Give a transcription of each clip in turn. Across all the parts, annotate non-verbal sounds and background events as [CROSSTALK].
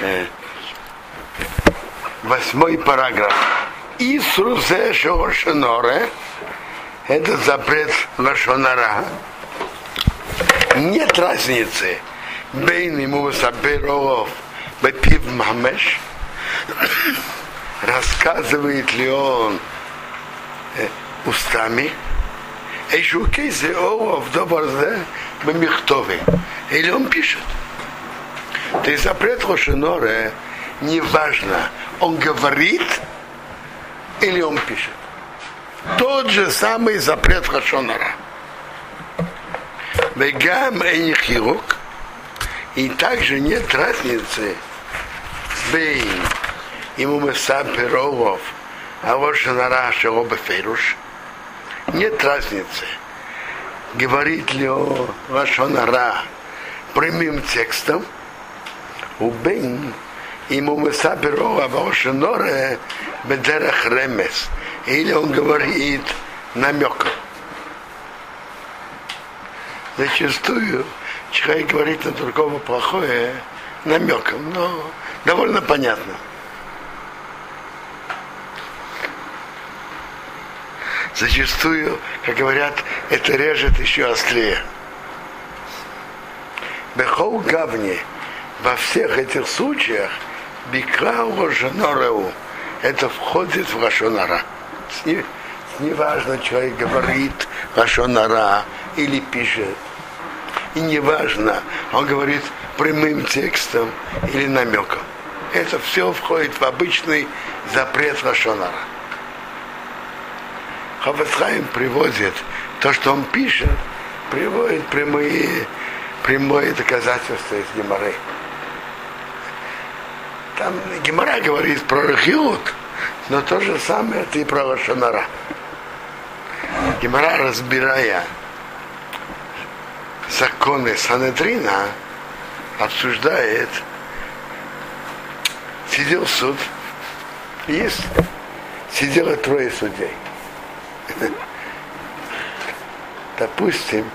э, восьмой параграф. Исрузе Шошеноре это запрет Лашонара. Нет разницы бейн ему саберов бепив мамеш рассказывает ли он э, устами Эйшукей зе оов добрзе бемихтове. Или он пишет. То есть запрет Лошеноре не важно, он говорит или он пишет. Тот же самый запрет Хашонара. Вегам Эйнихирук. И также нет разницы бейн ему мы сам пирогов, а вот Шанара Шаоба Феруш. Нет разницы, говорит ли о Вашонара прямым текстом, у Бейн ему мы саберова Вашоноре Бедерах Ремес. Или он говорит намеком. Зачастую человек говорит на другого плохое намеком, но довольно понятно. Зачастую, как говорят, это режет еще острее. Бехол гавни во всех этих случаях бикрау женореу это входит в Рашонара. Неважно, человек говорит Рашонара или пишет. И неважно, он говорит прямым текстом или намеком. Это все входит в обычный запрет Рашонара. Хавасхайм приводит то, что он пишет, приводит прямые, прямое доказательство из Геморы. Там Гемора говорит про Рахиут, но то же самое это и про Лошанара. Гемора, разбирая законы Санедрина, обсуждает, сидел суд, есть, сидело трое судей. Допустим,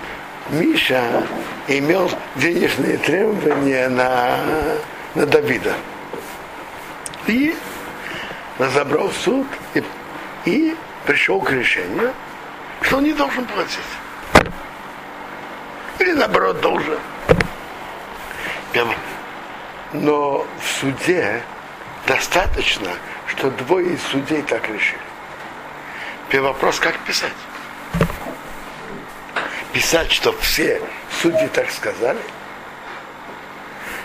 Миша имел денежные требования на, на Давида. И разобрал суд и, и пришел к решению, что он не должен платить. Или наоборот должен. Но в суде достаточно, что двое из судей так решили. Первый вопрос, как писать? Писать, что все судьи так сказали?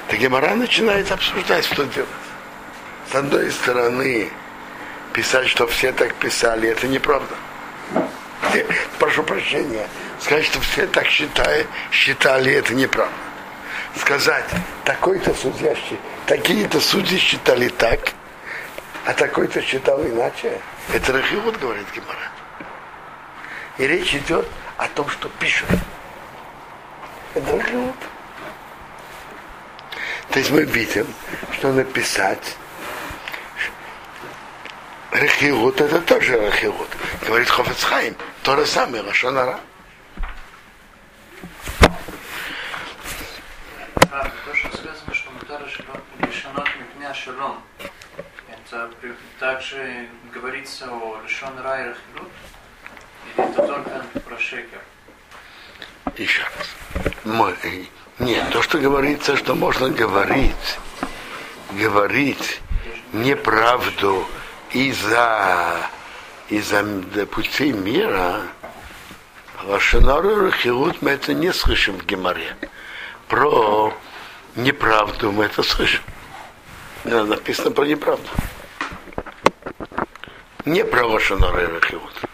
Так Гемора начинает обсуждать, что делать. С одной стороны, писать, что все так писали, это неправда. [LAUGHS] Прошу прощения, сказать, что все так считали, считали, это неправда. Сказать, такой-то судья, такие-то судьи считали так, а такой-то считал иначе, это Рахиот, говорит Гимара. И речь идет о том, что пишут. Это Рахиот. То есть мы видим, что написать Рахиот это тоже Рахиот. Говорит Хофецхайм, то же самое, шалом, это также говорится о лишен рай рахилут, или это только про шекер? Еще раз. Мы, нет, то, что говорится, что можно говорить, говорить неправду из-за из-за путей мира, Лашонару Рахилут мы это не слышим в Геморе. Про неправду мы это слышим. Написано про неправду. Не про Лашонару Рахилут.